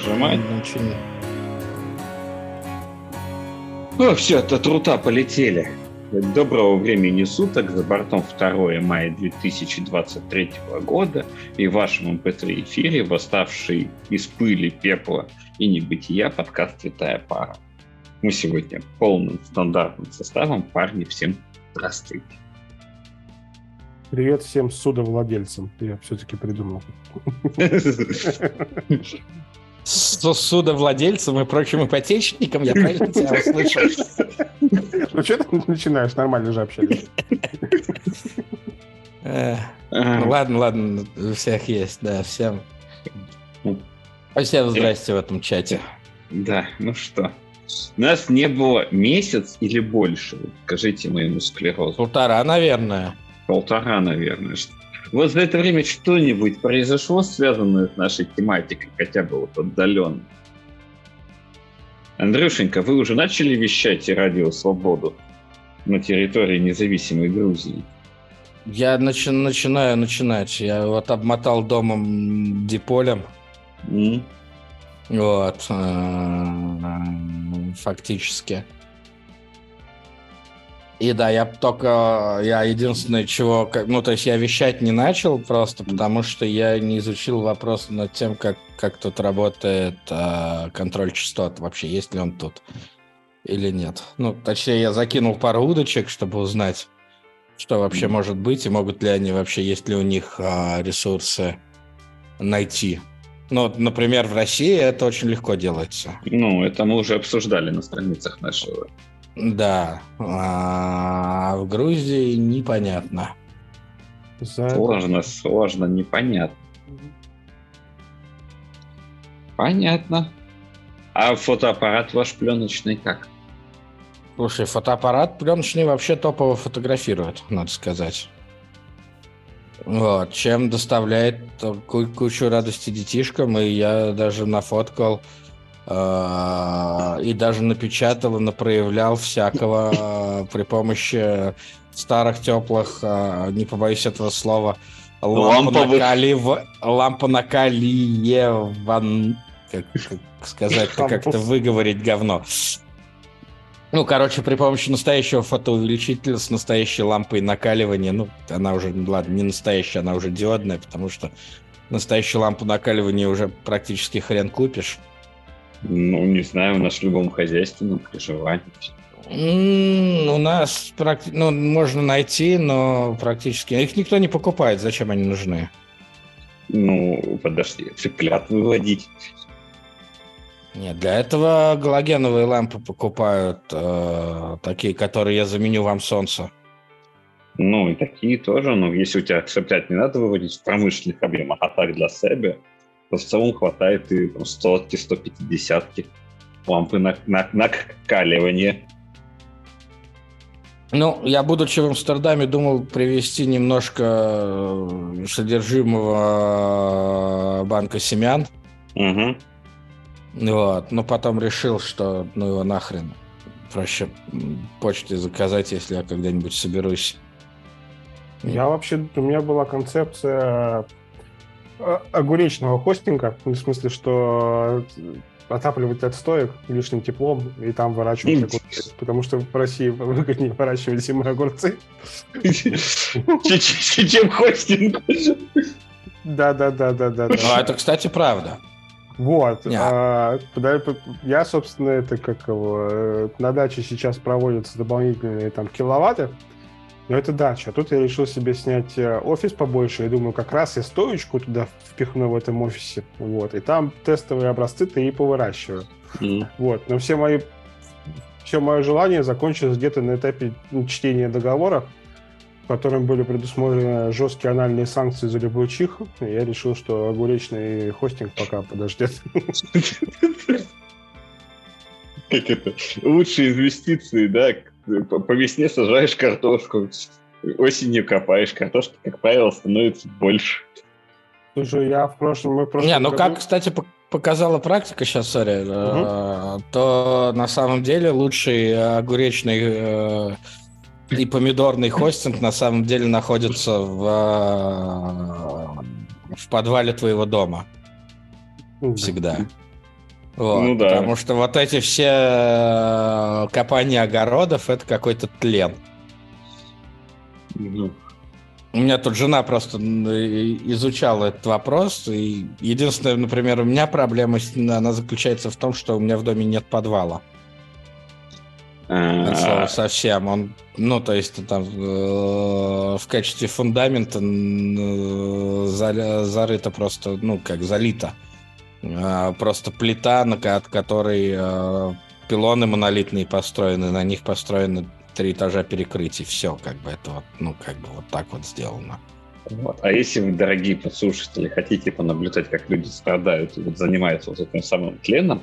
нажимать. Начинай. Ну, все, от рута полетели. Доброго времени суток. За бортом 2 мая 2023 года и в вашем MP3 эм эфире, восставший из пыли, пепла и небытия подкаст «Святая пара». Мы сегодня полным стандартным составом. Парни, всем здравствуйте. Привет всем судовладельцам. Я все-таки придумал. судовладельцам и прочим ипотечникам, я правильно тебя услышал? Ну, что ты начинаешь? Нормально же общались. Ну, ладно, ладно, у всех есть, да, всем. Всем здрасте в этом чате. Да, ну что, нас не было месяц или больше, скажите моему склерозу. Полтора, наверное. Полтора, наверное. Вот за это время что-нибудь произошло, связанное с нашей тематикой, хотя бы вот отдаленно? Андрюшенька, вы уже начали вещать и радио «Свободу» на территории независимой Грузии? Я начи- начинаю начинать. Я вот обмотал домом диполем. Mm. Вот. Э, фактически. И да, я только, я единственное, чего, ну, то есть я вещать не начал просто, потому что я не изучил вопрос над тем, как, как тут работает э, контроль частот, вообще есть ли он тут или нет. Ну, точнее, я закинул пару удочек, чтобы узнать, что вообще может быть, и могут ли они вообще, есть ли у них э, ресурсы найти. Ну, например, в России это очень легко делается. Ну, это мы уже обсуждали на страницах нашего да. А в Грузии непонятно. Сложно, сложно, непонятно. Понятно. А фотоаппарат ваш пленочный как? Слушай, фотоаппарат пленочный вообще топово фотографирует, надо сказать. Вот, чем доставляет кучу радости детишкам, и я даже нафоткал и даже напечатал и напроявлял всякого а, при помощи старых теплых, а, не побоюсь этого слова, лампа накаливан... Как, как сказать, как-то выговорить говно. Ну, короче, при помощи настоящего фотоувеличителя с настоящей лампой накаливания, ну, она уже, ладно, не настоящая, она уже диодная, потому что настоящую лампу накаливания уже практически хрен купишь. Ну, не знаю, у нас в любом хозяйстве, ну, приживание. У нас практи... ну, можно найти, но практически их никто не покупает. Зачем они нужны? Ну, подожди, цыплят выводить. Нет, для этого галогеновые лампы покупают э, такие, которые я заменю вам солнце. Ну, и такие тоже, но если у тебя цыплят не надо выводить в промышленных объемах, а так для себя, то в целом хватает и там, 100 150 лампы на, на, накаливание. Ну, я, будучи в Амстердаме, думал привезти немножко э, содержимого банка семян. Угу. Вот, но потом решил, что ну его нахрен. Проще почте заказать, если я когда-нибудь соберусь. Я вообще, у меня была концепция огуречного хостинга, в смысле, что отапливать отстоек лишним теплом и там выращивать огурцы. Потому что в России выгоднее выращивать зимой огурцы. Чем хостинг. Да, да, да, да, да. Ну, это, кстати, правда. Вот. А, я, собственно, это как его, э, на даче сейчас проводятся дополнительные там киловатты. Но это дача. А тут я решил себе снять э, офис побольше. Я думаю, как раз я стоечку туда впихну в этом офисе. Вот. И там тестовые образцы-то и повыращиваю. Mm. Вот. Но все мои все мое желание закончилось где-то на этапе ну, чтения договора, в котором были предусмотрены жесткие анальные санкции за любой чих. И я решил, что огуречный хостинг пока подождет. Как это? Лучшие инвестиции, да, по весне сажаешь картошку, осенью копаешь, картошка, как правило, становится больше. Слушай, я в прошлом... Мы в прошлом Не, ну году... как, кстати, показала практика сейчас, сори, угу. то на самом деле лучший огуречный э, и помидорный хостинг на самом деле находится в, э, в подвале твоего дома. Всегда. Вот, ну да. Потому что вот эти все э, копания огородов это какой-то тлен. Угу. У меня тут жена просто изучала этот вопрос, и единственное, например, у меня проблема, она заключается в том, что у меня в доме нет подвала. От слова совсем. Он, ну, то есть там э, в качестве фундамента э, зарыто просто, ну, как залито. Э, просто плита, от которой э, пилоны монолитные построены, на них построены три этажа перекрытий. Все, как бы это вот, ну, как бы вот так вот сделано. Вот. А если вы, дорогие подслушатели, хотите понаблюдать, как люди страдают и вот занимаются вот этим самым тленом,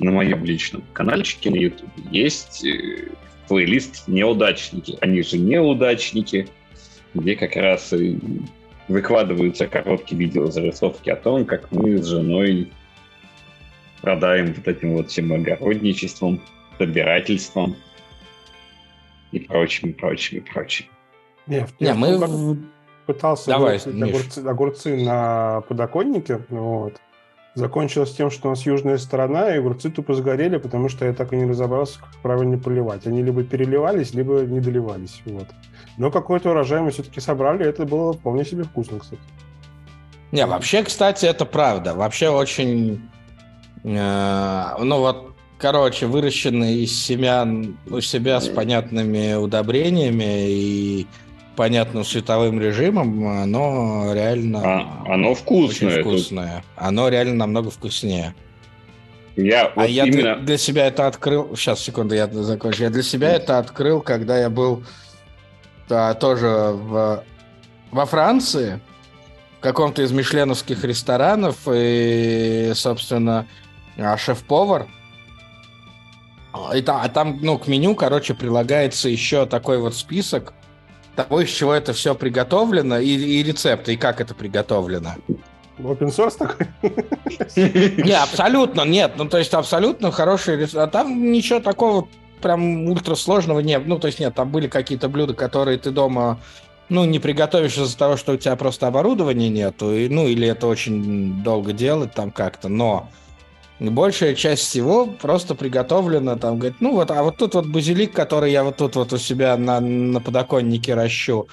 на моем личном каналчике на YouTube есть э, плейлист «Неудачники». Они же неудачники, где как раз и выкладываются короткие видео зарисовки о том, как мы с женой страдаем вот этим вот всем огородничеством, собирательством и прочим, прочим, прочим. Нет, Не, мы пытался Давай, огурцы, огурцы на подоконнике, вот, закончилось тем, что у нас южная сторона, и огурцы тупо сгорели, потому что я так и не разобрался, как правильно поливать. Они либо переливались, либо не доливались. Вот. Но какой-то урожай мы все-таки собрали, и это было вполне себе вкусно, кстати. Не, вообще, кстати, это правда. Вообще очень... Э, ну вот, короче, выращенные из семян у себя с понятными удобрениями и понятным световым режимом, оно реально... А, оно вкусное. Очень вкусное. Тут... Оно реально намного вкуснее. Я а вот я именно... для, для себя это открыл... Сейчас, секунду, я закончу. Я для себя это открыл, когда я был да, тоже в, во Франции, в каком-то из мишленовских ресторанов, и, собственно, а, шеф-повар и там, а там, ну, к меню, короче, прилагается еще такой вот список того, из чего это все приготовлено, и, и рецепты, и как это приготовлено. Open source такой? Не, абсолютно, нет. Ну, то есть, абсолютно хороший рецепт. А там ничего такого прям ультрасложного нет. Ну, то есть, нет, там были какие-то блюда, которые ты дома ну, не приготовишь из-за того, что у тебя просто оборудования нету, и, ну, или это очень долго делать там как-то, но большая часть всего просто приготовлена, там, говорит, ну вот, а вот тут вот базилик, который я вот тут вот у себя на, на подоконнике ращу,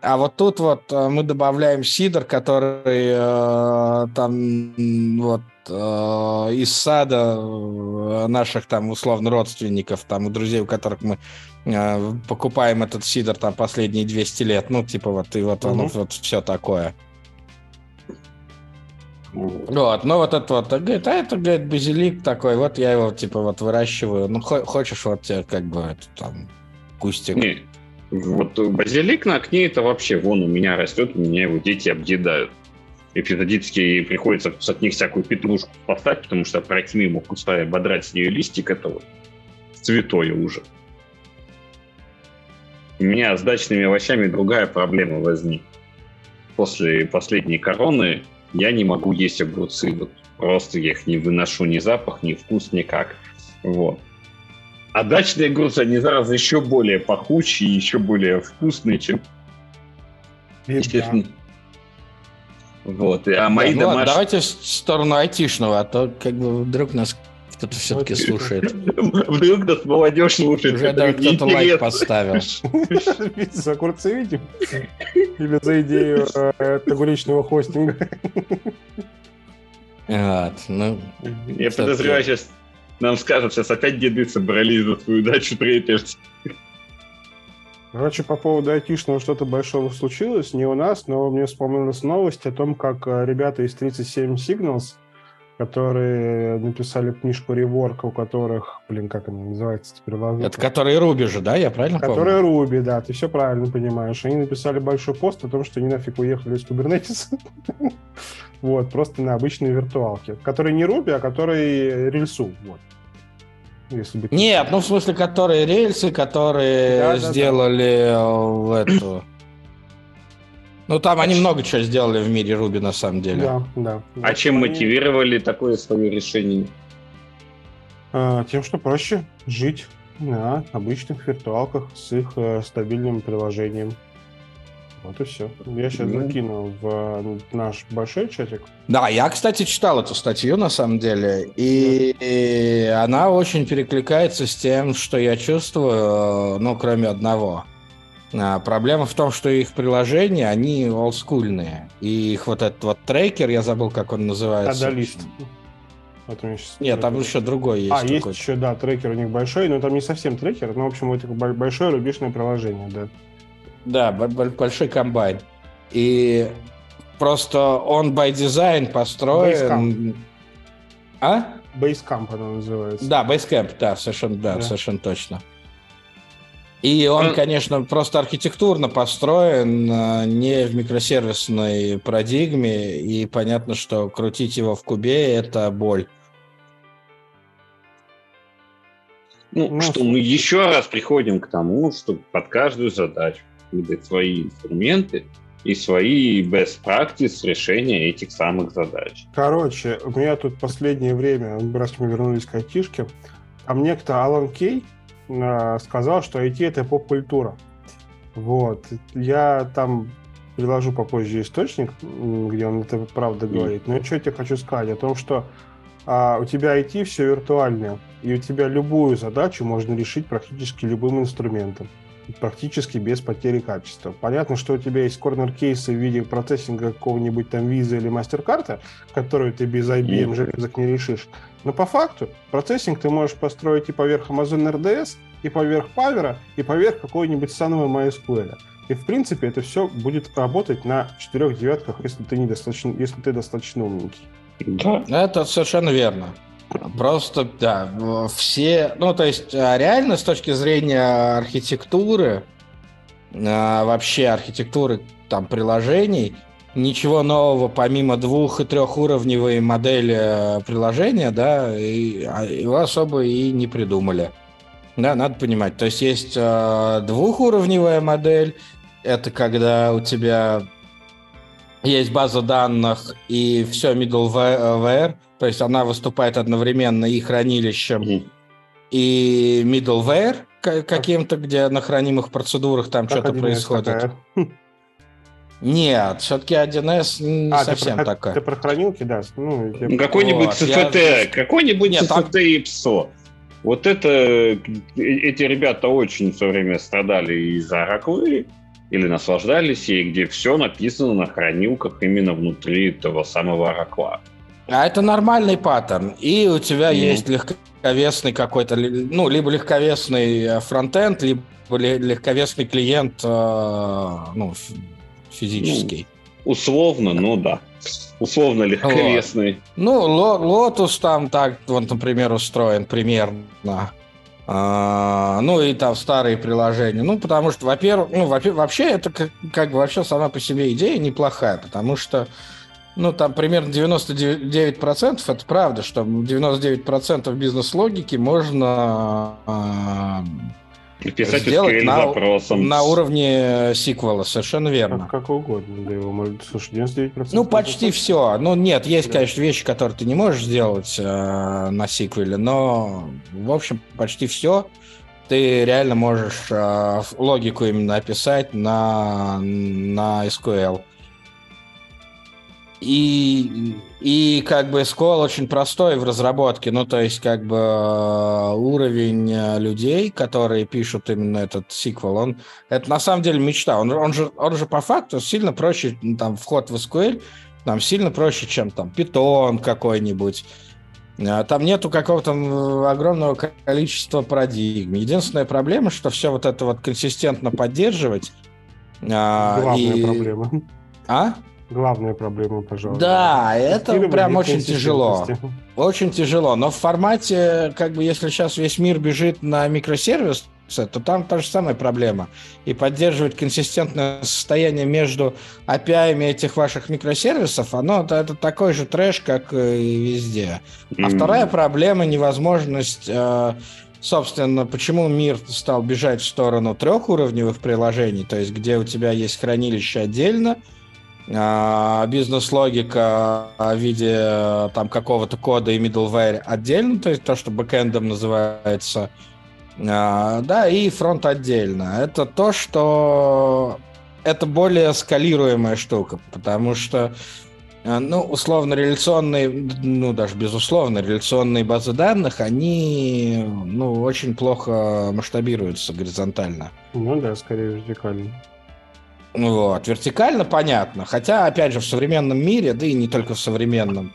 а вот тут вот э, мы добавляем сидр, который э, там вот из сада э, наших там условно родственников, там у друзей, у которых мы э, покупаем этот сидр там последние 200 лет, ну типа вот и вот угу. оно вот все такое. Вот, ну вот это вот, говорит, а это, говорит, базилик такой, вот я его, типа, вот выращиваю, ну, хочешь вот тебе, как бы, это, там, кустик. Не, вот базилик на окне, это вообще, вон у меня растет, у меня его дети объедают. Эпизодически приходится от них всякую петрушку поставить, потому что пройти мимо куста и ободрать с нее листик, это вот святое уже. У меня с дачными овощами другая проблема возникла. После последней короны я не могу есть огурцы. Вот просто я их не выношу ни запах, ни вкус, никак. Вот. А дачные огурцы, они зараз еще более пахучие, еще более вкусные, чем... Естественно. Вот. А мои да, домашние... Давайте в сторону айтишного, а то как бы вдруг нас кто-то все-таки слушает. Вдруг нас молодежь слушает. Уже даже кто-то лайк поставил. За огурцы видим? Или за идею э, огуречного хостинга? Вот, ну, Я подозреваю, сейчас нам скажут, сейчас опять деды собрались за свою дачу трепешься. Короче, по поводу айтишного что-то большого случилось, не у нас, но мне вспомнилась новость о том, как э, ребята из 37 Signals которые написали книжку Реворка, у которых, блин, как она называется теперь? Это которые Руби же, да? Я правильно которые помню? Которые Руби, да, ты все правильно понимаешь. Они написали большой пост о том, что они нафиг уехали из Kubernetes. вот, просто на обычной виртуалке. Которые не Руби, а которые рельсу. Вот. Если быть Нет, ну в смысле, которые рельсы, которые да, сделали да, да. эту ну, там они много чего сделали в мире Руби, на самом деле. Да, да. А чем они... мотивировали такое свое решение? А, тем, что проще жить на обычных виртуалках с их э, стабильным приложением. Вот и все. Я сейчас ну. закину в наш большой чатик. Да, я, кстати, читал эту статью на самом деле, и, и она очень перекликается с тем, что я чувствую, ну, кроме одного. А, проблема в том, что их приложения, они олдскульные. И их вот этот вот трекер, я забыл, как он называется. Адалист. Нет, там еще другой есть. А, есть еще, да, трекер у них большой, но там не совсем трекер, но, в общем, это большое рубежное приложение, да. Да, большой комбайн. И просто он by design построен... Basecamp. А? Basecamp оно называется. Да, Basecamp, да, совершенно, да, да. совершенно точно. И он, а... конечно, просто архитектурно построен э, не в микросервисной парадигме, и понятно, что крутить его в кубе – это боль. Ну, ну, что мы еще раз приходим к тому, что под каждую задачу выдать свои инструменты и свои best practice решения этих самых задач. Короче, у меня тут последнее время, раз мы вернулись к айтишке, а мне кто Алан Кей э, сказал, что IT это поп-культура. Вот. Я там приложу попозже источник, где он это правда говорит. Но что я тебе хочу сказать о том, что а, у тебя IT все виртуальное, и у тебя любую задачу можно решить практически любым инструментом практически без потери качества. Понятно, что у тебя есть корнер-кейсы в виде процессинга какого-нибудь там виза или мастер-карта, которую ты без IBM железок не решишь. Но по факту процессинг ты можешь построить и поверх Amazon RDS, и поверх Power, и поверх какой-нибудь саного MySQL. И, в принципе, это все будет работать на четырех девятках, если ты, недостаточно, если ты достаточно умненький. Да. Это совершенно верно. Просто, да, все... Ну, то есть, а, реально, с точки зрения архитектуры, а, вообще архитектуры там приложений, ничего нового помимо двух- и трехуровневой модели э, приложения, да, и, а, его особо и не придумали. Да, надо понимать. То есть есть двухуровневая модель, это когда у тебя есть база данных и все middleware, то есть она выступает одновременно и хранилищем, mm. и middleware каким-то, где на хранимых процедурах там что-то происходит. Нет, все-таки 1С не а, совсем ты про, такая. Ты про хранилки, да? Ну, я... Какой-нибудь вот, CFT, я... какой-нибудь Нет, CFT там... и PSO. Вот это, э, эти ребята очень все время страдали из-за раковы, или наслаждались ей, где все написано на хранилках именно внутри этого самого оракла. А это нормальный паттерн. И у тебя mm. есть легковесный какой-то, ну, либо легковесный э, фронтенд, либо легковесный клиент, э, ну, физический. Ну, условно, ну да. Условно легковесный. Вот. Ну, Lotus там так, вот, например, устроен примерно. А, ну и там старые приложения. Ну, потому что, во-первых, ну, вообще это как, как бы вообще сама по себе идея неплохая, потому что ну, там примерно 99% это правда, что 99% бизнес-логики можно э, Писать сделать на, запросом. на уровне сиквела, совершенно верно. Как, как угодно, да, его может, слушай, 99%. Ну, почти все. Ну, нет, есть, да. конечно, вещи, которые ты не можешь сделать э, на сиквеле, но, в общем, почти все ты реально можешь э, логику именно описать на, на SQL. И, и как бы SQL очень простой в разработке, ну то есть как бы э, уровень э, людей, которые пишут именно этот сиквел, он это на самом деле мечта. Он, он, же, он же по факту сильно проще, там вход в SQL, там сильно проще, чем там Python какой-нибудь. Э, там нету какого-то огромного количества парадигм. Единственная проблема, что все вот это вот консистентно поддерживать. Главная и... проблема. А? Главная проблема, пожалуй. Да, это прям очень тяжело. Очень тяжело. Но в формате, как бы, если сейчас весь мир бежит на микросервис, то там та же самая проблема. И поддерживать консистентное состояние между API этих ваших микросервисов, оно это, это такой же трэш, как и везде. А mm. вторая проблема – невозможность э, собственно, почему мир стал бежать в сторону трехуровневых приложений, то есть где у тебя есть хранилище отдельно, бизнес-логика в виде там какого-то кода и middleware отдельно, то есть то, что бэкэндом называется, а, да, и фронт отдельно. Это то, что это более скалируемая штука, потому что э, ну, условно реляционные, ну, даже безусловно, реляционные базы данных, они, ну, очень плохо масштабируются горизонтально. Ну да, скорее вертикально. Вот, вертикально понятно. Хотя, опять же, в современном мире, да и не только в современном,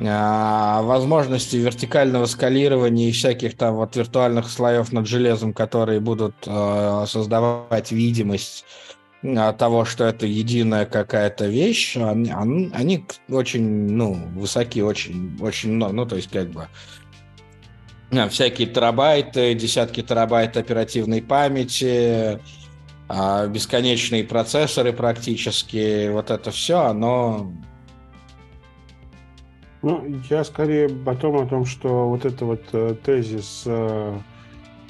а, возможности вертикального скалирования и всяких там вот виртуальных слоев над железом, которые будут э, создавать видимость э, того, что это единая какая-то вещь, они, они очень, ну, высоки, очень, очень много, ну, то есть как бы всякие терабайты, десятки терабайт оперативной памяти, бесконечные процессоры практически, вот это все, оно ну, я скорее потом о том, что вот это вот э, тезис э,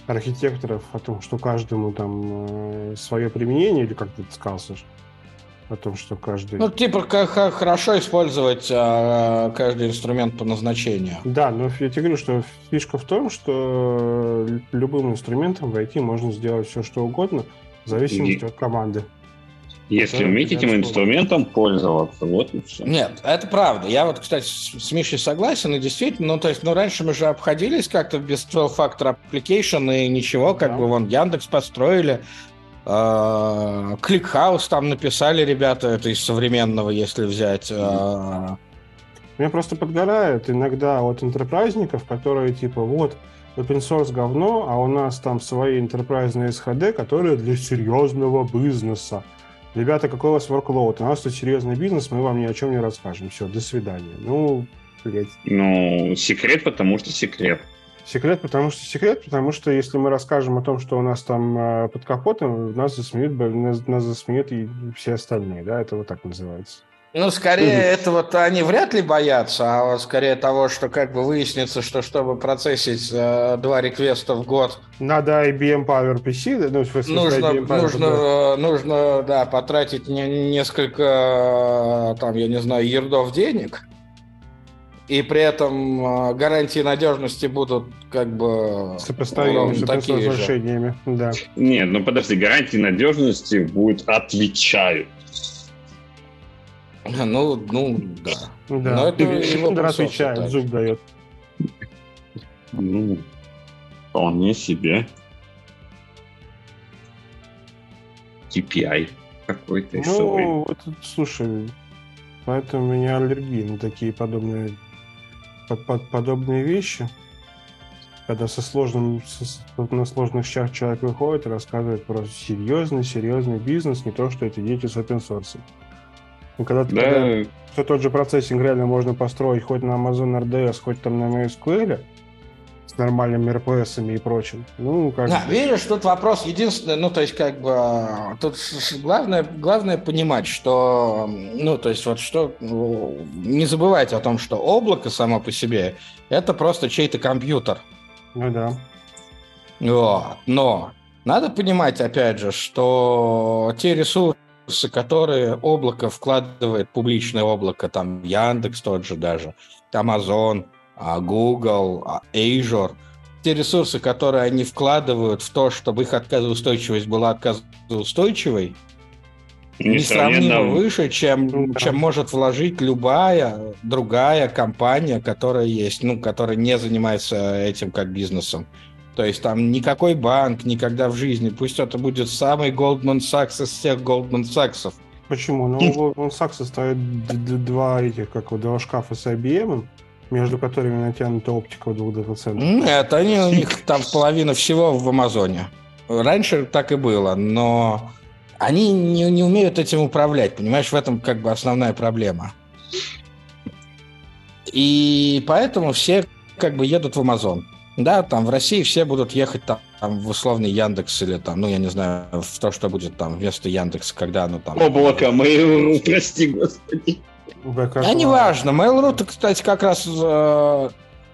архитекторов о том, что каждому там э, свое применение, или как ты сказал, Саш? О том, что каждый... Ну, типа, как хорошо использовать э, каждый инструмент по назначению. Да, но я тебе говорю, что фишка в том, что любым инструментом в IT можно сделать все, что угодно, в зависимости И... от команды. Если уметь этим инструментом пользоваться, вот и все. Нет, это правда. Я вот, кстати, с Мишей согласен, и действительно, ну, то есть, ну, раньше мы же обходились как-то без 12-factor application, и ничего, как да. бы, вон, Яндекс построили, Кликхаус там написали ребята, это из современного, если взять. Меня просто подгорает иногда от интерпрайзников, которые типа вот open source говно, а у нас там свои интерпрайзные SHD, которые для серьезного бизнеса. Ребята, какой у вас workload? У нас тут серьезный бизнес, мы вам ни о чем не расскажем. Все, до свидания. Ну, блядь. Ну, секрет, потому что секрет. Секрет, потому что секрет, потому что если мы расскажем о том, что у нас там э, под капотом, нас засмеют, нас, нас засмеют и все остальные, да, это вот так называется. Ну, скорее, это вот они вряд ли боятся, а скорее того, что как бы выяснится, что чтобы процессить э, два реквеста в год... Надо IBM PowerPC, ну, в смысле, нужно, IBM Power, нужно, да. нужно, да, потратить не, несколько, там, я не знаю, ердов денег, и при этом э, гарантии надежности будут как бы сопоставимы с такие же. Да. Нет, ну подожди, гарантии надежности будут отвечают Ну, ну, да. Да. Но это его отвечает, зуб дает. Ну, вполне себе. KPI какой-то. Ну, вот, слушай, поэтому у меня аллергия на такие подобные под, под, подобные вещи. Когда со сложным, со, на сложных щах человек выходит и рассказывает про серьезный, серьезный бизнес, не то, что это дети с open source. И когда, да. когда все тот же процессинг реально можно построить хоть на Amazon RDS, хоть там на MySQL, с нормальными RPS и прочим. Ну, как да, видишь, тут вопрос единственный, ну, то есть, как бы, тут главное, главное понимать, что, ну, то есть, вот что, не забывайте о том, что облако само по себе – это просто чей-то компьютер. Ну, да. Вот. Но надо понимать, опять же, что те ресурсы, ресурсы, которые облако вкладывает, публичное облако, там Яндекс тот же даже, Amazon, а, Google, а, Azure, те ресурсы, которые они вкладывают в то, чтобы их отказоустойчивость была отказоустойчивой, несравнимо выше, чем, чем может вложить любая другая компания, которая есть, ну, которая не занимается этим как бизнесом. То есть там никакой банк никогда в жизни, пусть это будет самый Goldman Sachs из всех Goldman Sachs. Почему? Ну, у Goldman Sachs стоят два этих, как вот, два шкафа с IBM, между которыми натянута оптика в двух дата-центрах. Нет, они у них там половина всего в Амазоне. Раньше так и было, но они не, не умеют этим управлять, понимаешь, в этом как бы основная проблема. И поэтому все как бы едут в Амазон. Да, там в России все будут ехать там, там в условный Яндекс или там, ну, я не знаю, в то, что будет там вместо Яндекса, когда оно там... Облако, Mail.ru, прости, господи. А не важно. Mail.ru, кстати, как раз... Э,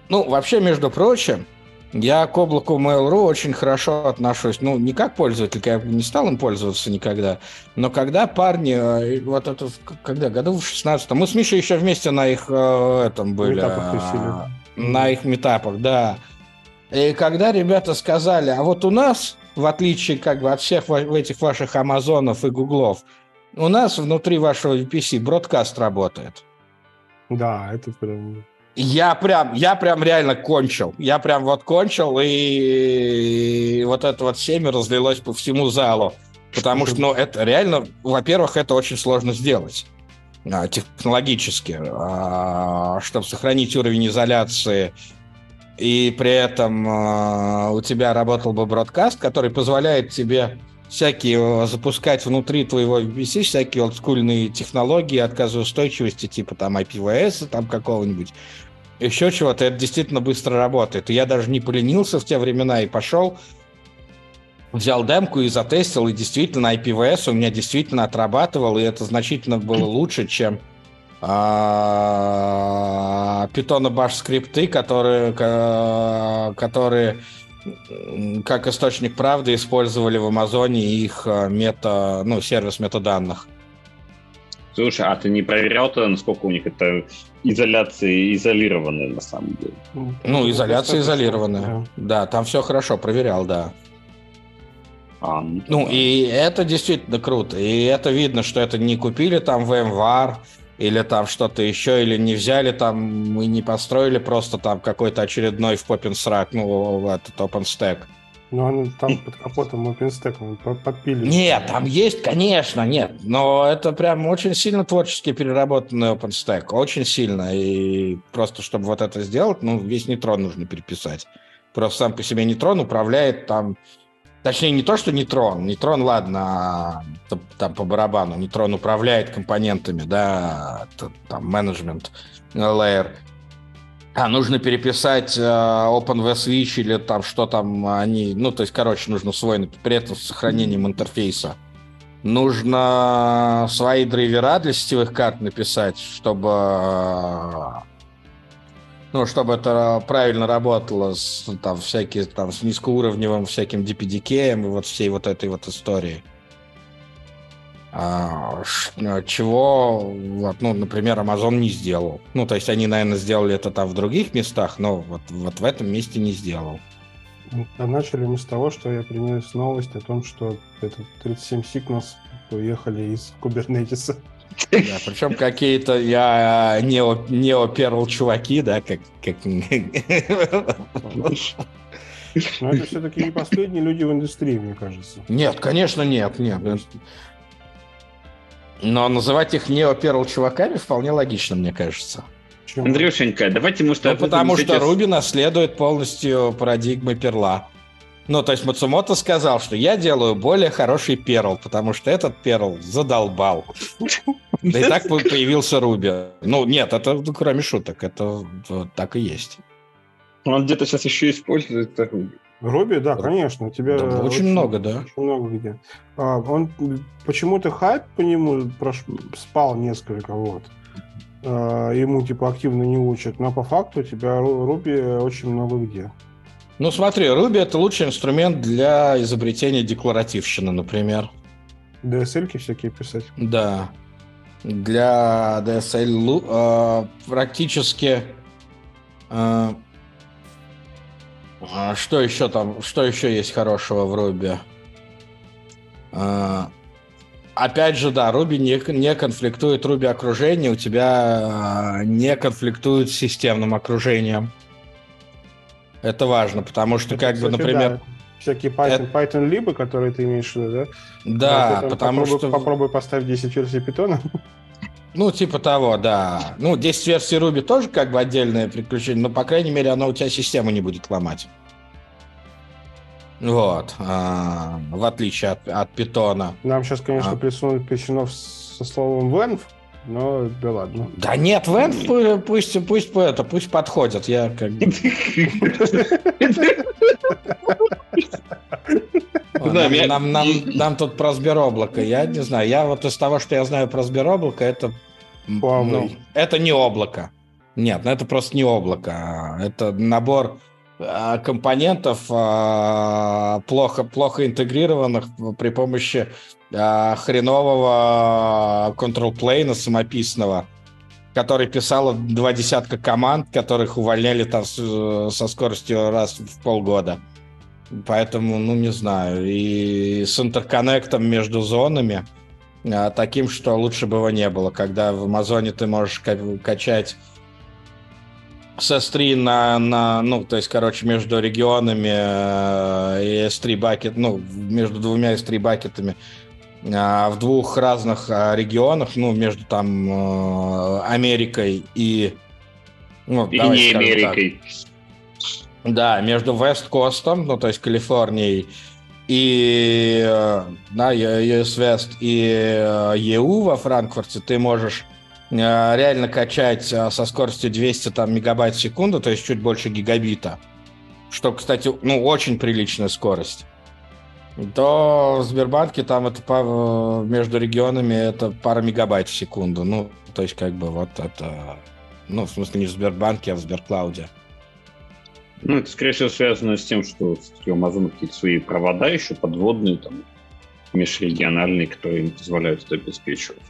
ну, вообще, между прочим, я к облаку Mail.ru очень хорошо отношусь. Ну, не как пользователь, я не стал им пользоваться никогда. Но когда парни, э, вот это, когда, году в 16 мы с Мишей еще вместе на их э, этом были. Метапах на их метапах, да. И когда ребята сказали, а вот у нас, в отличие как бы от всех этих ваших Амазонов и Гуглов, У нас внутри вашего VPC бродкаст работает. Да, это прям... Я прям, я прям реально кончил. Я прям вот кончил, и вот это вот семя разлилось по всему залу. Потому что, ну, это реально, во-первых, это очень сложно сделать а, технологически, а, чтобы сохранить уровень изоляции, и при этом а, у тебя работал бы бродкаст, который позволяет тебе всякие запускать внутри твоего VPC всякие олдскульные технологии отказоустойчивости, типа там IPVS там какого-нибудь, еще чего-то, это действительно быстро работает. И я даже не поленился в те времена и пошел, взял демку и затестил, и действительно IPVS у меня действительно отрабатывал, и это значительно было лучше, чем а, Python Bash скрипты, которые, которые как источник правды использовали в Амазоне их а, мета, ну, сервис метаданных. Слушай, а ты не проверял тогда, насколько у них это изоляция изолированная на самом деле? Ну, изоляция изолированная. Да, там все хорошо, проверял, да. А, ну, ну и это действительно круто. И это видно, что это не купили там VMware или там что-то еще, или не взяли там, мы не построили просто там какой-то очередной в попинсрак, ну, этот OpenStack. Ну, он там под капотом OpenStack подпили. Нет, там есть, конечно, нет. Но это прям очень сильно творчески переработанный OpenStack. Очень сильно. И просто, чтобы вот это сделать, ну, весь нейтрон нужно переписать. Просто сам по себе нейтрон управляет там... Точнее, не то, что нейтрон. Нейтрон, ладно, там по барабану. Нейтрон управляет компонентами, да, там менеджмент layer а, нужно переписать э, OpenVSwitch или там что там они... Ну, то есть, короче, нужно свой, при этом с сохранением интерфейса. Нужно свои драйвера для сетевых карт написать, чтобы... Ну, чтобы это правильно работало с там всякие там с низкоуровневым всяким DPDK и вот всей вот этой вот истории. А, а, чего, вот, ну, например, Amazon не сделал. Ну, то есть они, наверное, сделали это там в других местах, но вот, вот в этом месте не сделал. А начали мы с того, что я принес новость о том, что это 37 Signals уехали из Kubernetes. Да, причем какие-то я нео, нео перл чуваки, да, как... как... Но это все-таки не последние люди в индустрии, мне кажется. Нет, конечно, нет, нет. Но называть их неоперл чуваками вполне логично, мне кажется. Андрюшенька, давайте мы что... Ну, потому что Руби наследует полностью парадигмы перла. Ну, то есть Мацумото сказал, что я делаю более хороший перл, потому что этот перл задолбал. Да и так появился Руби. Ну, нет, это ну, кроме шуток, это так и есть. Он где-то сейчас еще использует Руби. Робби, да, конечно. У тебя да, очень, очень много, да. Очень много где. А, он почему-то хайп по нему прош... спал несколько вот. А, ему типа активно не учат, но по факту у тебя Руби очень много где. Ну смотри, Руби это лучший инструмент для изобретения декларативщины, например. DSL всякие писать. Да. Для DSL э, практически э, а что еще там, что еще есть хорошего в Руби? А, опять же, да, Руби не, не конфликтует Руби окружение, у тебя не конфликтует с системным окружением. Это важно, потому что, Это, как кстати, бы, например... Да. Всякие Python, это... Python либо, которые ты имеешь в виду, да? Да, вот потому попробуй, что... Попробуй поставить 10 версий Python. Ну, типа того, да. Ну, 10 версий Ruby тоже как бы отдельное приключение, но, по крайней мере, оно у тебя систему не будет ломать. Вот. А, в отличие от, от питона. Нам сейчас, конечно, а. присунут печенов со словом венв, но да ладно. Да нет, венв пусть, пусть, это, пусть подходят. Я как нам, нам, нам, нам тут про Сбероблако. Я не знаю. Я вот из того, что я знаю про Сбероблако, это, ну, это не облако. Нет, ну это просто не облако. Это набор а, компонентов а, плохо, плохо интегрированных при помощи а, хренового control-плейна самописного, который писало два десятка команд, которых увольняли там со скоростью раз в полгода. Поэтому, ну, не знаю. И с интерконнектом между зонами а, таким, что лучше бы его не было, когда в Амазоне ты можешь качать с S3 на, на, ну, то есть, короче, между регионами э, и S3 бакет, ну, между двумя S3 бакетами э, в двух разных э, регионах, ну, между там Америкой и... Ну, и не Америкой. Так. Да, между Вест-Костом, ну, то есть Калифорнией, и э, да, US West и EU во Франкфурте ты можешь реально качать э, со скоростью 200 там, мегабайт в секунду, то есть чуть больше гигабита, что, кстати, ну, очень приличная скорость, то в Сбербанке там это по, между регионами это пара мегабайт в секунду. Ну, то есть как бы вот это... Ну, в смысле не в Сбербанке, а в Сберклауде. Ну, это, скорее всего, связано с тем, что у Amazon какие-то свои провода еще подводные, там, межрегиональные, которые им позволяют это обеспечивать.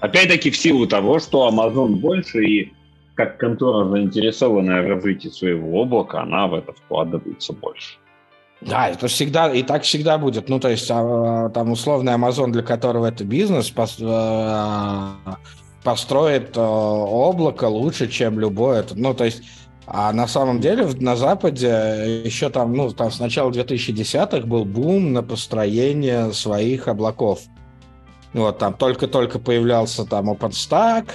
Опять-таки в силу того, что Amazon больше и как контора, заинтересованная в развитии своего облака, она в это вкладывается больше. Да, это всегда, и так всегда будет. Ну, то есть, а, там условный Amazon, для которого это бизнес, а, построит а, облако лучше, чем этот. Ну, то есть, а на самом деле на Западе еще там, ну, там с начала 2010-х был бум на построение своих облаков. Вот, там только-только появлялся там OpenStack,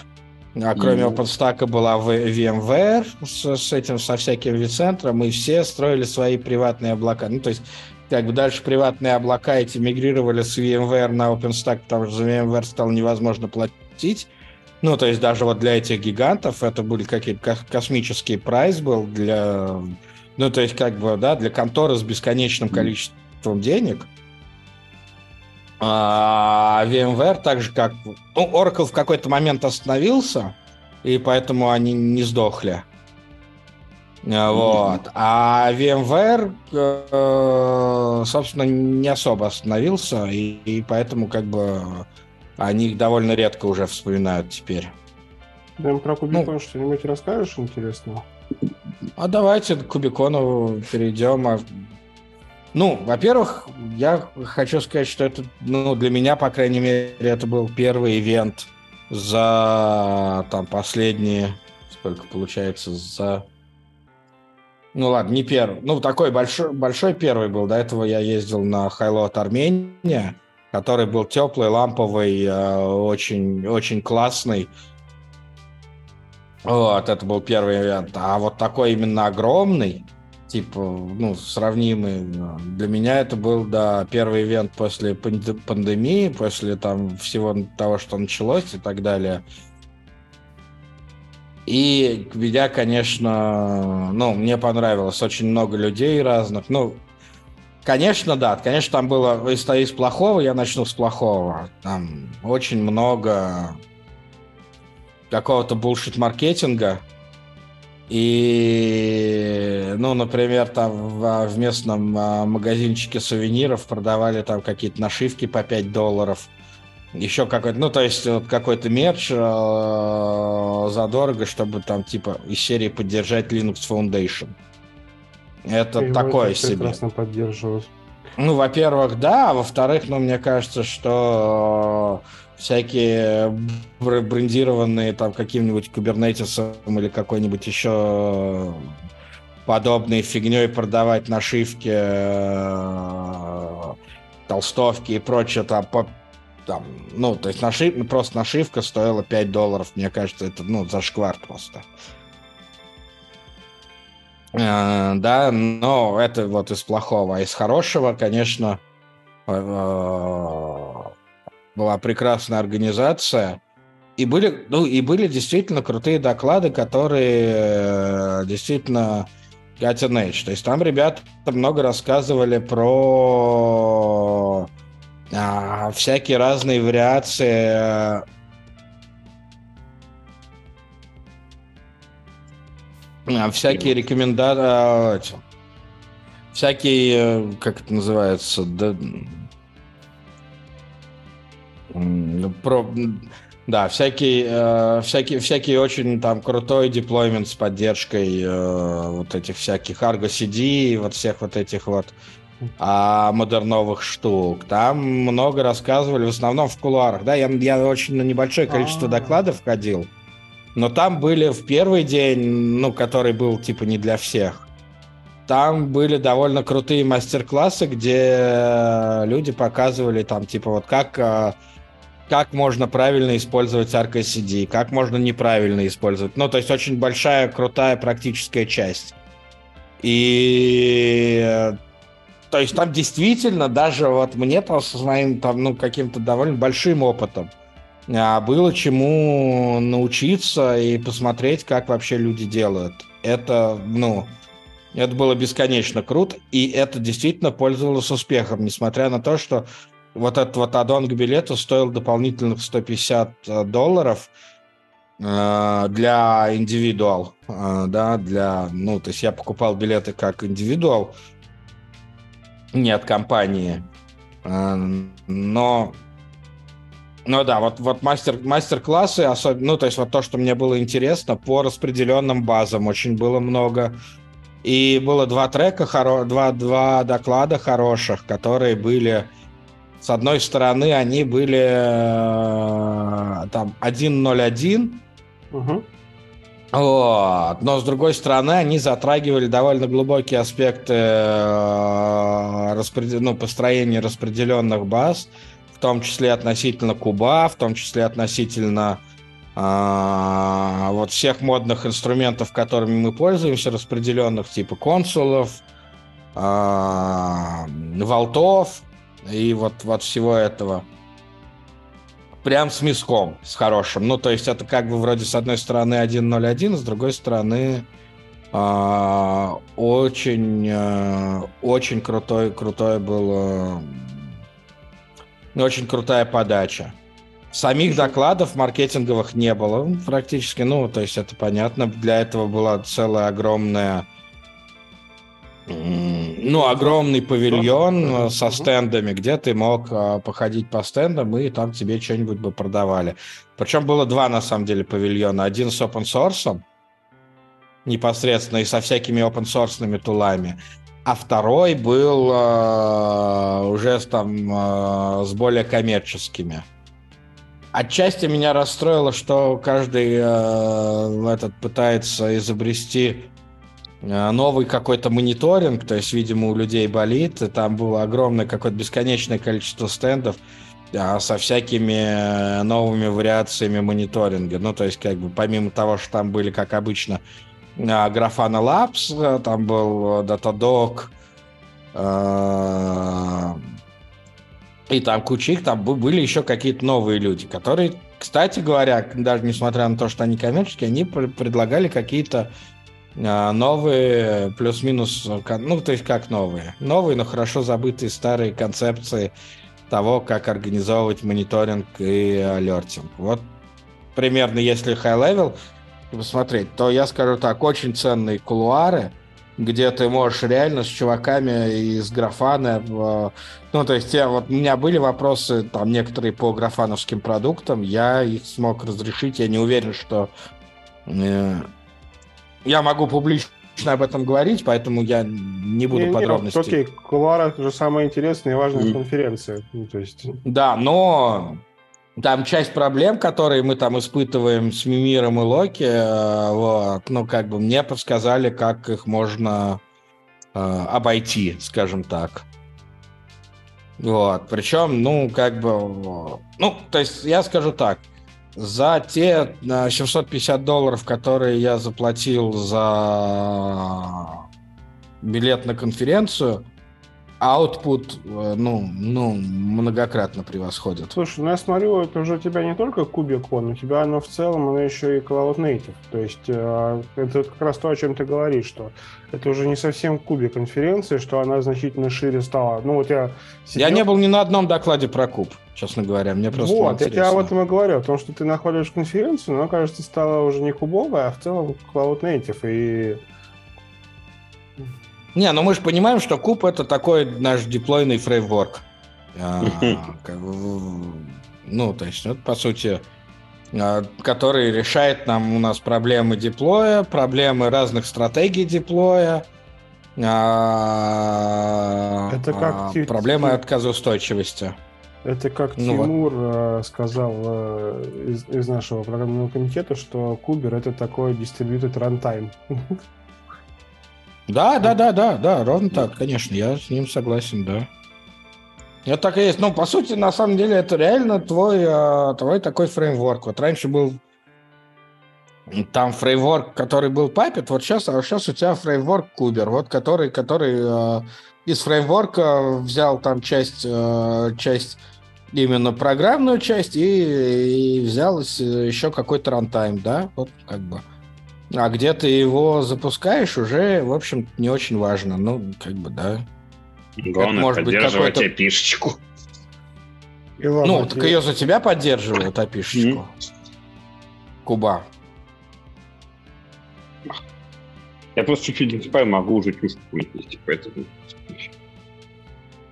а кроме mm-hmm. OpenStack была VMware с, с этим, со всяким vCentrом, и все строили свои приватные облака. Ну, то есть, как бы дальше приватные облака эти мигрировали с VMware на OpenStack, потому что за VMware стало невозможно платить. Ну, то есть даже вот для этих гигантов это были какие-то космический прайс был для... Ну, то есть как бы, да, для конторы с бесконечным количеством денег – а VMware, так же как... Ну, Oracle в какой-то момент остановился, и поэтому они не сдохли. Вот. А VMware, э, собственно, не особо остановился, и, и поэтому как бы они их довольно редко уже вспоминают теперь. Прям про Кубикон ну, что-нибудь расскажешь интересного? А давайте к Кубикону перейдем. Ну, во-первых, я хочу сказать, что это, ну, для меня, по крайней мере, это был первый ивент за там последние, сколько получается, за ну ладно, не первый. Ну, такой большой, большой первый был. До этого я ездил на Хайлот Армения, который был теплый, ламповый, э, очень, очень классный. Вот, это был первый ивент. А вот такой именно огромный, типа, ну, сравнимый. Для меня это был, да, первый ивент после пандемии, после там всего того, что началось и так далее. И меня, конечно, ну, мне понравилось очень много людей разных. Ну, конечно, да, конечно, там было из, из плохого, я начну с плохого. Там очень много какого-то булшит-маркетинга, и, ну, например, там в, в местном а, магазинчике сувениров продавали там какие-то нашивки по 5 долларов. Еще какой-то, ну, то есть вот какой-то мерч э, задорого, чтобы там типа из серии поддержать Linux Foundation. Это И такое себе. Прекрасно поддерживают. Ну, во-первых, да, а во-вторых, ну, мне кажется, что всякие брендированные там каким-нибудь кубернетисом или какой-нибудь еще подобной фигней продавать нашивки, э, толстовки и прочее там по там, ну, то есть нашив, просто нашивка стоила 5 долларов, мне кажется, это, ну, зашквар просто. Э, да, но это вот из плохого. А из хорошего, конечно, э, была прекрасная организация. И были, ну, и были действительно крутые доклады, которые э, действительно cutting edge. То есть там ребята много рассказывали про а, всякие разные вариации а, всякие рекомендации, всякие, как это называется, да, про, да, всякий, э, всякий, всякий очень там крутой деплоймент с поддержкой э, вот этих всяких Argo CD, вот всех вот этих вот а, модерновых штук. Там много рассказывали, в основном в кулуарах. Да, я, я очень на небольшое количество А-а-а. докладов ходил, но там были в первый день, ну, который был типа не для всех, там были довольно крутые мастер-классы, где люди показывали там типа вот как а, как можно правильно использовать RKCD, как можно неправильно использовать. Ну, то есть очень большая, крутая практическая часть. И то есть там действительно даже вот мне там со своим там, ну, каким-то довольно большим опытом а, было чему научиться и посмотреть, как вообще люди делают. Это, ну, это было бесконечно круто, и это действительно пользовалось успехом, несмотря на то, что вот этот вот аддон к билету стоил дополнительных 150 э, долларов э, для индивидуал, э, да, для, ну, то есть я покупал билеты как индивидуал, не от компании. Но ну да, вот, вот мастер, мастер-классы, особенно, ну, то есть вот то, что мне было интересно, по распределенным базам очень было много. И было два трека, хоро... два, два доклада хороших, которые были... С одной стороны, они были э, там 1.01, угу. Вот. Но, с другой стороны, они затрагивали довольно глубокие аспекты э, распред... ну, построения распределенных баз, в том числе относительно куба, в том числе относительно а, вот всех модных инструментов, которыми мы пользуемся, распределенных типа консулов, а, волтов и вот, вот всего этого прям с миском, с хорошим. Ну, то есть это как бы вроде с одной стороны 1.0.1, с другой стороны э, очень, э, очень крутой, крутой был, э, очень крутая подача. Самих докладов маркетинговых не было практически, ну, то есть это понятно. Для этого была целая огромная ну, огромный павильон со стендами, где ты мог а, походить по стендам, и там тебе что-нибудь бы продавали. Причем было два, на самом деле, павильона. Один с open source, непосредственно, и со всякими open source тулами. А второй был э, уже там э, с более коммерческими. Отчасти меня расстроило, что каждый э, этот пытается изобрести Э, новый какой-то мониторинг, то есть, видимо, у людей болит, там было огромное какое-то бесконечное количество стендов а, со всякими э, новыми вариациями мониторинга. Ну, то есть, как бы, помимо того, что там были, как обычно, Grafana Labs, там был Datadog, и там куча их, там были еще какие-то новые люди, которые, кстати говоря, даже несмотря на то, что они коммерческие, они предлагали какие-то а, новые, плюс-минус, ну, то есть как новые? Новые, но хорошо забытые старые концепции того, как организовывать мониторинг и алертинг. Вот примерно, если high-level посмотреть, то я скажу так, очень ценные кулуары, где ты можешь реально с чуваками из графана, ну, то есть я, вот у меня были вопросы, там, некоторые по графановским продуктам, я их смог разрешить, я не уверен, что э, я могу публично об этом говорить, поэтому я не буду не, подробностей. Не, окей, кулуары же самая интересная и важная и... конференция. Ну, то есть... Да, но там часть проблем, которые мы там испытываем с Мимиром и Локи, э, вот, ну, как бы мне подсказали, как их можно э, обойти, скажем так. Вот, причем, ну, как бы, ну, то есть я скажу так, за те 750 долларов, которые я заплатил за билет на конференцию, output, э, ну, ну, многократно превосходит. Слушай, ну я смотрю, это уже у тебя не только KubeCon, у тебя оно в целом, оно еще и Cloud Native. То есть э, это как раз то, о чем ты говоришь, что это уже не совсем кубе конференции, что она значительно шире стала. Ну вот я сидел... Я не был ни на одном докладе про куб, честно говоря, мне просто Вот, я тебе об этом и говорю, о том, что ты находишь конференцию, но кажется, стала уже не кубовая, а в целом Cloud Native, и не, ну мы же понимаем, что куб это такой наш деплойный фреймворк. А, ну, то есть, вот, по сути, а, который решает нам у нас проблемы деплоя, проблемы разных стратегий деплоя, А, Это как проблемы ти- отказоустойчивости. Это как Ну вот. Тимур э, сказал э, из, из нашего программного комитета, что Кубер это такой distributed runtime. Да, да, да, да, да, ровно так, конечно, я с ним согласен, да. Это так и есть. Ну, по сути, на самом деле, это реально твой, а, твой такой фреймворк. Вот раньше был там фреймворк, который был Puppet, вот сейчас, а сейчас у тебя фреймворк Кубер, вот который, который а, из фреймворка взял там часть, а, часть именно программную часть и, и взял еще какой-то рантайм, да, вот как бы. А где ты его запускаешь, уже, в общем, не очень важно. Ну, как бы, да. Главное может быть поддерживать какой-то- опишечку. И ладно, ну, так ее за тебя поддерживают, опишечку. Куба. Я просто чуть-чуть не типа могу уже чушку вынести, поэтому...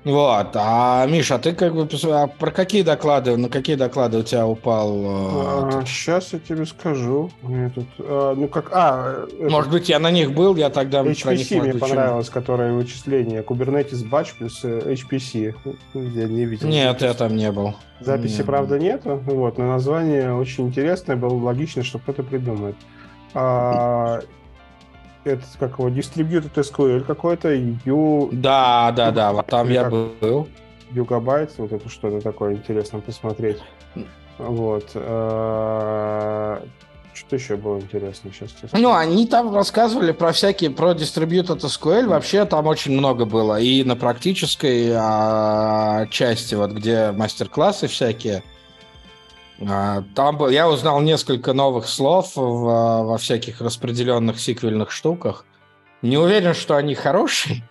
Вот. А, Миша, а ты как бы... а про какие доклады, на какие доклады у тебя упал? э, этот? сейчас я тебе скажу. Мне тут, а, ну как, а, это Может быть, я на них был, я тогда HPC мне понравилось, которое вычисление Kubernetes Batch плюс э, HPC. Я не видел. Нет, я там не был. Записи, Не правда, нету. Вот, но название очень интересное, было логично, что кто-то придумает. А, это как его, Distributed SQL какой-то, U, Да, да, да, вот там я был. Югабайт, вот это что-то такое интересно посмотреть. Вот. а, Что еще было интересно сейчас? Ну, они там рассказывали про всякие, про Distributed SQL, вообще там очень много было. И на практической а, части, вот где мастер-классы всякие, там был, я узнал несколько новых слов в, а, во всяких распределенных сиквельных штуках. Не уверен, что они хорошие.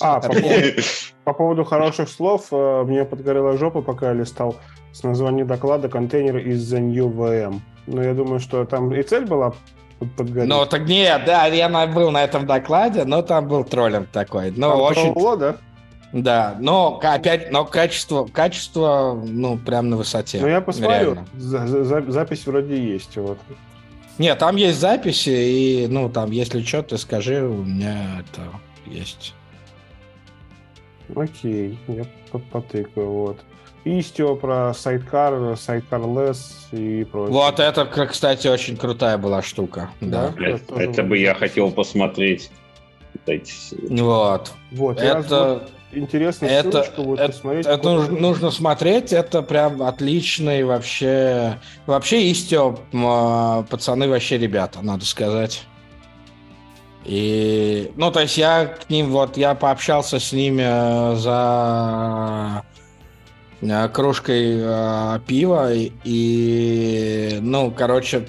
А, по поводу, по поводу хороших слов, э, мне подгорела жопа, пока я листал с названием доклада «Контейнер из The New VM». Но я думаю, что там и цель была под- подгореть. Ну, так нет, да, я был на этом докладе, но там был троллинг такой. Там очень, тролло, да? Да, но опять, но качество, качество, ну, прям на высоте. Ну, я посмотрю. За- за- запись вроде есть. Вот. Нет, там есть записи, и, ну, там, если что, ты скажи, у меня это есть. Окей, я по- потыкаю. Вот. Истио про сайткар, сайткарлess и прочее. Вот это, кстати, очень крутая была штука. Да. Да? Это, это бы я хотел посмотреть. Вот. Вот, я вот Это, ссылочку будет это, посмотреть. это нужно, нужно смотреть, это прям отличный вообще... Вообще, Истио, м, а, пацаны вообще ребята, надо сказать. И, ну, то есть я к ним, вот, я пообщался с ними э, за э, кружкой э, пива, и, и, ну, короче,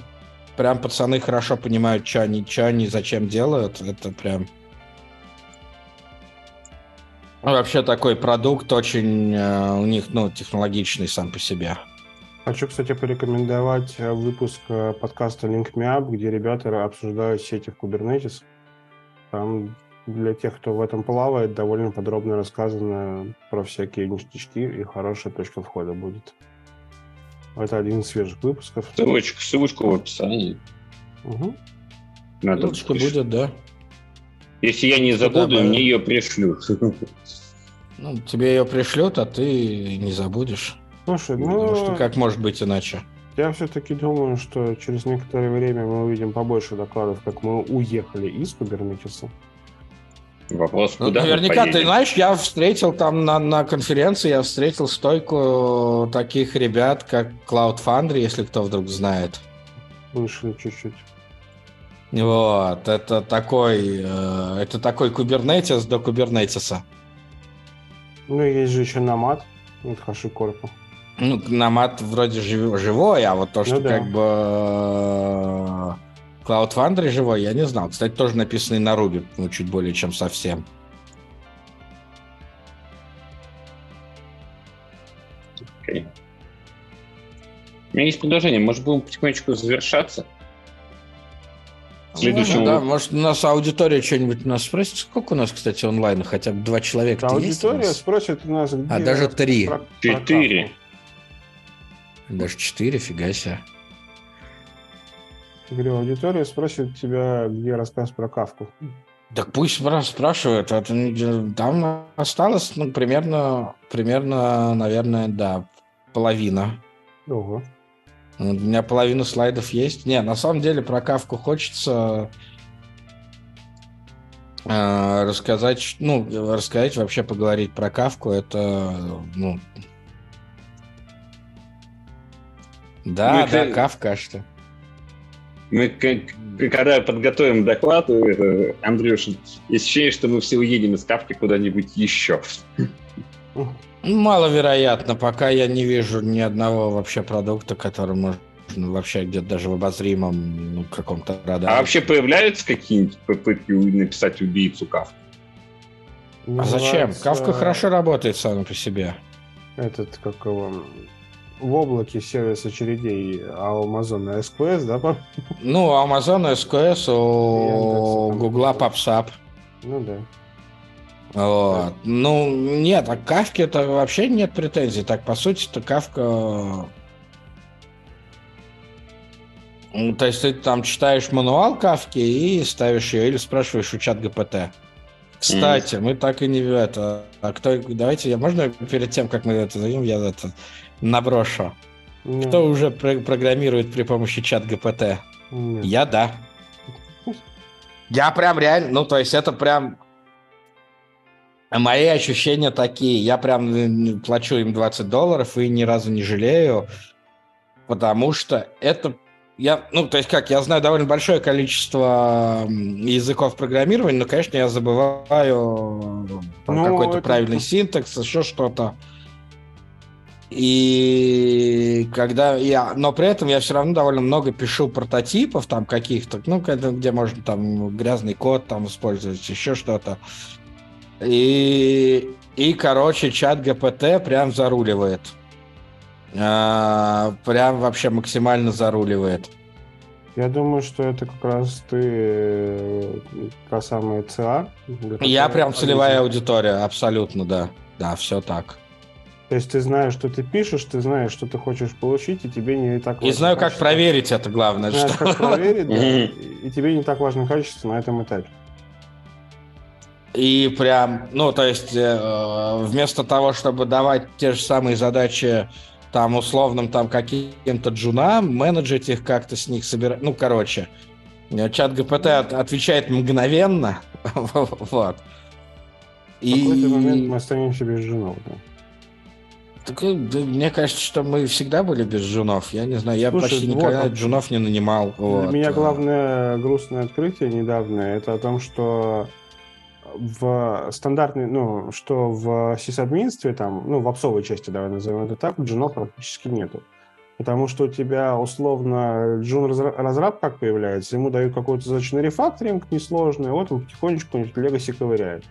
прям пацаны хорошо понимают, что они, что они, зачем делают, это прям... Вообще такой продукт очень э, у них, ну, технологичный сам по себе. Хочу, кстати, порекомендовать э, выпуск э, подкаста Link Me Up, где ребята обсуждают сети в Kubernetes. Там для тех, кто в этом плавает, довольно подробно рассказано про всякие ништячки и хорошая точка входа будет. Это один из свежих выпусков. Ссылочку, ссылочку в описании. Мгм. Надо Ссылочка будет, да. Если я не забуду, бы- мне ее пришлют. Ну, тебе ее пришлют, а ты не забудешь. Слушай, Потому ну, что как может быть иначе? я все-таки думаю, что через некоторое время мы увидим побольше докладов, как мы уехали из Kubernetes. Вопрос, Ну, куда мы наверняка, ты знаешь, я встретил там на, на конференции, я встретил стойку таких ребят, как Cloud Foundry, если кто вдруг знает. Вышли чуть-чуть. Вот, это такой, э, это такой кубернетис до кубернетиса. Ну, есть же еще Намат от HashiCorp. Ну, намат вроде жив- живой, а вот то, что да. как бы э, Cloud Foundry живой, я не знал. Кстати, тоже написанный на Ruby, ну, чуть более чем совсем. Окей. У меня есть предложение. Может, будем потихонечку завершаться? Следующему- Можно, да, может, у нас аудитория что-нибудь у нас спросит. Сколько у нас, кстати, онлайна? Хотя бы два человека А есть у аудитория нас? спросит у нас, где... А, даже три. про- Четыре. Даже четыре, фига себе. Я говорю, аудитория спросит тебя, где рассказ про кавку. Так пусть спрашивают. Это, там осталось ну, примерно, примерно, наверное, да, половина. Ого. У меня половина слайдов есть. Не, на самом деле про кавку хочется э, рассказать, ну, рассказать, вообще поговорить про кавку. Это, ну... Да, ну, да, это... кавка, что. Мы, когда подготовим доклад, э, Андрюша, есть ощущение, что мы все уедем из Кавки куда-нибудь еще. Маловероятно, пока я не вижу ни одного вообще продукта, который можно вообще где-то даже в обозримом ну, каком-то радаре. А вообще появляются какие-нибудь попытки написать убийцу Кавку? А зачем? Кавка хорошо работает сам по себе. Этот, как его, в облаке сервис очередей а у Amazon SQS, да? Ну, у Amazon SQS, у Гугла PubSub. Ну да. Вот. Ну, нет, а Кавке это вообще нет претензий. Так, по сути, это Кавка... Ну, то есть ты там читаешь мануал Кавки и ставишь ее, или спрашиваешь у чат ГПТ. Кстати, mm. мы так и не это. А кто? Давайте я можно перед тем, как мы это зайдем, я это наброшу. Mm. Кто уже про- программирует при помощи чат ГПТ? Mm. Я да. Я прям реально, ну то есть это прям мои ощущения такие. Я прям плачу им 20 долларов и ни разу не жалею, потому что это я, ну, то есть как, я знаю довольно большое количество языков программирования, но, конечно, я забываю ну, какой-то это... правильный синтекс, еще что-то. И когда я, но при этом я все равно довольно много пишу прототипов там каких-то, ну, где можно там грязный код там использовать, еще что-то. И, и, короче, чат ГПТ прям заруливает. А, прям вообще максимально заруливает. Я думаю, что это как раз ты э, та самая ЦА. Я прям целевая аудитория, абсолютно, да. Да, все так. То есть ты знаешь, что ты пишешь, ты знаешь, что ты хочешь получить, и тебе не так И знаю, как проверить это главное. Знаешь, что... как проверить, да, и тебе не так важно качество на этом этапе. И прям, ну, то есть э, вместо того, чтобы давать те же самые задачи там условным там каким-то джунам, менеджерить их как-то с них собирать. Ну, короче, чат ГПТ отвечает мгновенно. вот. И... В какой-то момент мы останемся без джунов, да. Так, э, да, мне кажется, что мы всегда были без джунов. Я не знаю, я Слушай, почти никогда вот, джунов не нанимал. Для вот. меня главное грустное открытие недавнее, это о том, что в стандартной, ну, что в сисадминстве, там, ну, в опсовой части, давай назовем это так, джунов практически нету. Потому что у тебя условно джун разраб как появляется, ему дают какой-то задачу на рефакторинг несложный, вот он потихонечку Legacy ковыряет.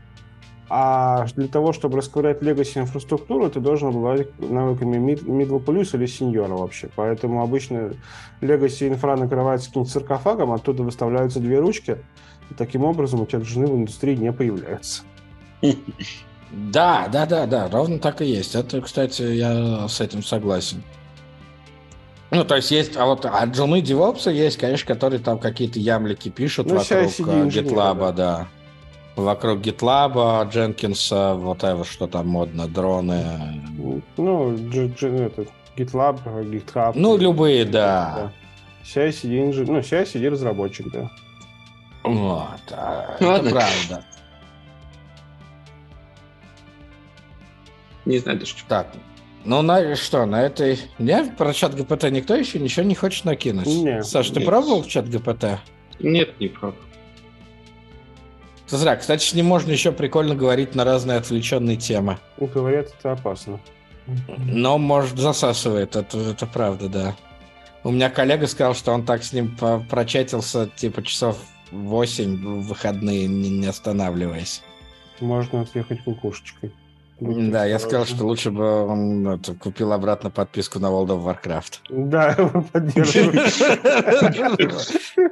А для того, чтобы расковырять Legacy инфраструктуру, ты должен обладать навыками middle plus или сеньора вообще. Поэтому обычно Legacy инфра накрывается каким-то саркофагом, оттуда выставляются две ручки, и таким образом у тебя жены в индустрии не появляются. Да, да, да, да, ровно так и есть. Это, кстати, я с этим согласен. Ну, то есть есть, а вот а джуны девопса есть, конечно, которые там какие-то ямлики пишут ну, вокруг GitLab, да. да. Вокруг GitLab, Дженкинса, вот это, что там модно, дроны. Ну, этот, GitLab, GitHub. Ну, любые, да. да. CI-CD, ну, CI-CD разработчик, да. Вот, а, это правда. Не знаю даже что. Так, ну, на что, на этой... Не, про чат ГПТ никто еще ничего не хочет накинуть? Нет. Саш, ты нет. пробовал чат ГПТ? Нет, не пробовал. Зря. Кстати, с ним можно еще прикольно говорить на разные отвлеченные темы. Ну, говорят, это опасно. Но, может, засасывает, это, это правда, да. У меня коллега сказал, что он так с ним прочатился, типа, часов 8 в выходные, не, останавливаясь. Можно отъехать кукушечкой. Будьте да, я сказал, что лучше бы он это, купил обратно подписку на World of Warcraft. Да, поддерживаю.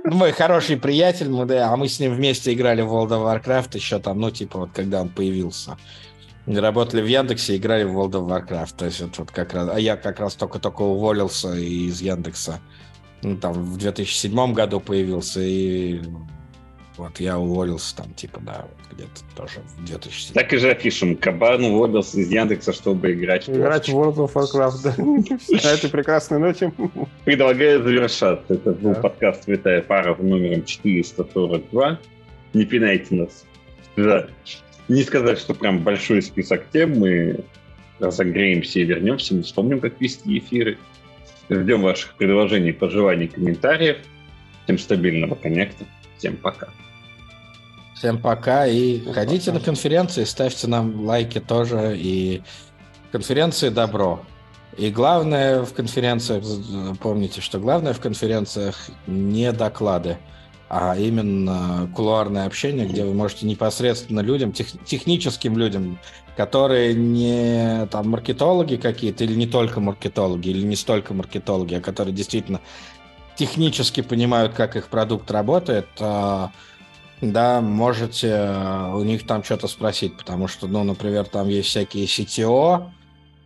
Мой хороший приятель, мы, да, а мы с ним вместе играли в World of Warcraft еще там, ну, типа, вот когда он появился. Работали в Яндексе, играли в World of Warcraft. То есть это вот как раз... А я как раз только-только уволился из Яндекса. Ну, там в 2007 году появился, и Вот я уволился там, типа, да, вот где-то тоже в 2007. Так и же пишем. Кабан уволился из Яндекса, чтобы играть в Играть в World of Warcraft, да. На этой прекрасной ноте. Предлагаю завершаться. Это был подкаст «Святая пара» номером 442. Не пинайте нас. Да. Не сказать, что прям большой список тем. Мы разогреемся и вернемся. Мы вспомним, как вести эфиры. Ждем ваших предложений, пожеланий, комментариев. Всем стабильного коннекта. Всем пока. Всем пока и Всем ходите пока. на конференции, ставьте нам лайки тоже. И конференции добро. И главное в конференциях, помните, что главное в конференциях не доклады, а именно кулуарное общение, где вы можете непосредственно людям, тех, техническим людям, которые не там маркетологи какие-то, или не только маркетологи, или не столько маркетологи, а которые действительно технически понимают, как их продукт работает, а, да, можете у них там что-то спросить, потому что, ну, например, там есть всякие CTO,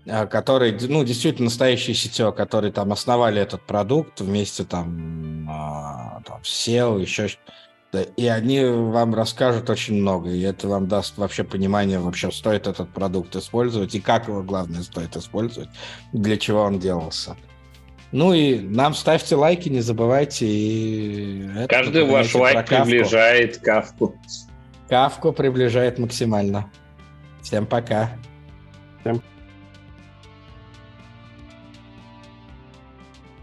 э, которые, ну, действительно настоящие CTO, которые там основали этот продукт вместе там, а, там SEO, еще и они вам расскажут очень много, и это вам даст вообще понимание, вообще стоит этот продукт использовать, и как его, главное, стоит использовать, для чего он делался. Ну и нам ставьте лайки, не забывайте. И Каждый ваш лайк приближает кавку. Кавку приближает максимально. Всем пока. Всем